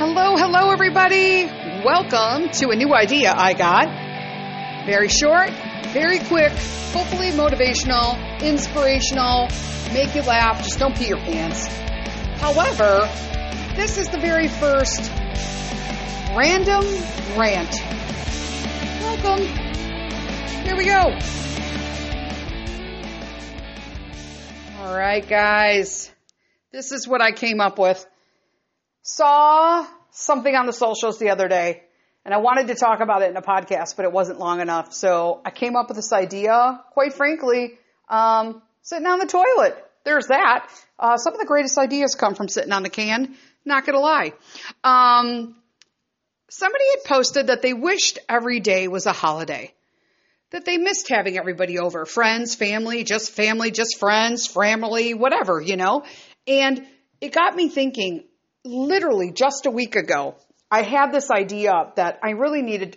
Hello, hello, everybody. Welcome to a new idea I got. Very short, very quick, hopefully motivational, inspirational, make you laugh. Just don't pee your pants. However, this is the very first random rant. Welcome. Here we go. All right, guys. This is what I came up with. Saw something on the socials the other day, and I wanted to talk about it in a podcast, but it wasn't long enough. So I came up with this idea, quite frankly, um, sitting on the toilet. There's that. Uh, some of the greatest ideas come from sitting on the can. Not gonna lie. Um, somebody had posted that they wished every day was a holiday. That they missed having everybody over. Friends, family, just family, just friends, family, whatever, you know? And it got me thinking, literally just a week ago, I had this idea that I really needed,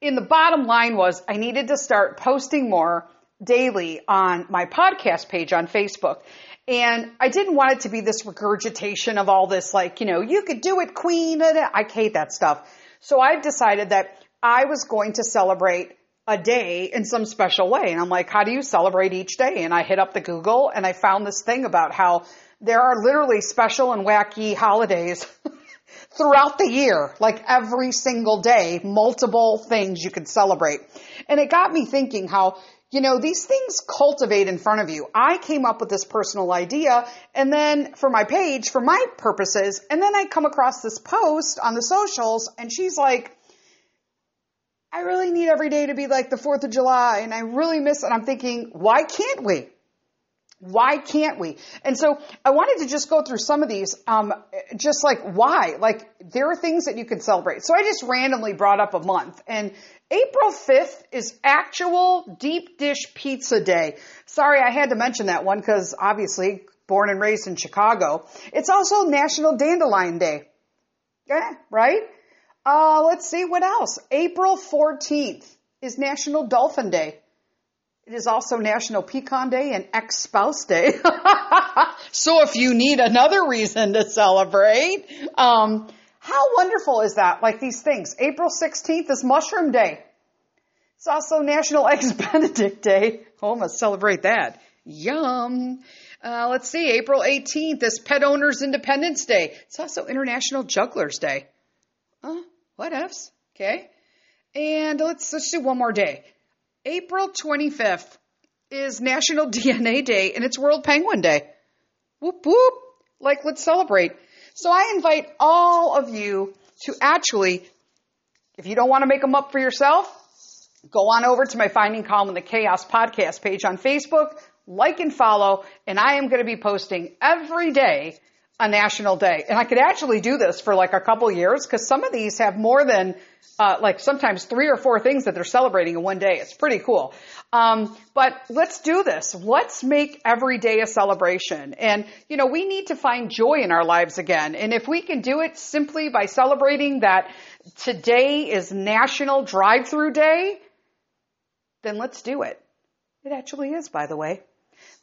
in the bottom line was I needed to start posting more daily on my podcast page on Facebook. And I didn't want it to be this regurgitation of all this, like, you know, you could do it, queen. I hate that stuff. So I've decided that I was going to celebrate a day in some special way. And I'm like, how do you celebrate each day? And I hit up the Google and I found this thing about how there are literally special and wacky holidays throughout the year, like every single day, multiple things you could celebrate. And it got me thinking how, you know, these things cultivate in front of you. I came up with this personal idea and then for my page, for my purposes, and then I come across this post on the socials and she's like, I really need every day to be like the 4th of July and I really miss it. I'm thinking, why can't we? Why can't we? And so I wanted to just go through some of these, um, just like why? Like there are things that you can celebrate. So I just randomly brought up a month and April 5th is actual deep dish pizza day. Sorry, I had to mention that one because obviously born and raised in Chicago. It's also National Dandelion Day. Yeah, right? Uh, let's see what else. April 14th is National Dolphin Day. It is also National Pecan Day and Ex Spouse Day. so if you need another reason to celebrate, um, how wonderful is that? Like these things. April 16th is Mushroom Day. It's also National Eggs Benedict Day. Oh, to celebrate that. Yum. Uh, let's see. April 18th is Pet Owners Independence Day. It's also International Jugglers Day. Uh, what else? Okay. And let's, let's do one more day. April 25th is National DNA Day and it's World Penguin Day. Whoop whoop. Like, let's celebrate. So I invite all of you to actually, if you don't want to make them up for yourself, go on over to my Finding Calm in the Chaos podcast page on Facebook, like and follow, and I am going to be posting every day a national day. And I could actually do this for like a couple years because some of these have more than uh, like sometimes three or four things that they're celebrating in one day. It's pretty cool. Um, but let's do this. Let's make every day a celebration. And you know, we need to find joy in our lives again. And if we can do it simply by celebrating that today is National Drive-Through Day, then let's do it. It actually is, by the way.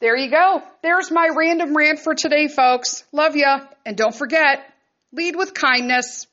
There you go. There's my random rant for today, folks. Love ya. And don't forget, lead with kindness.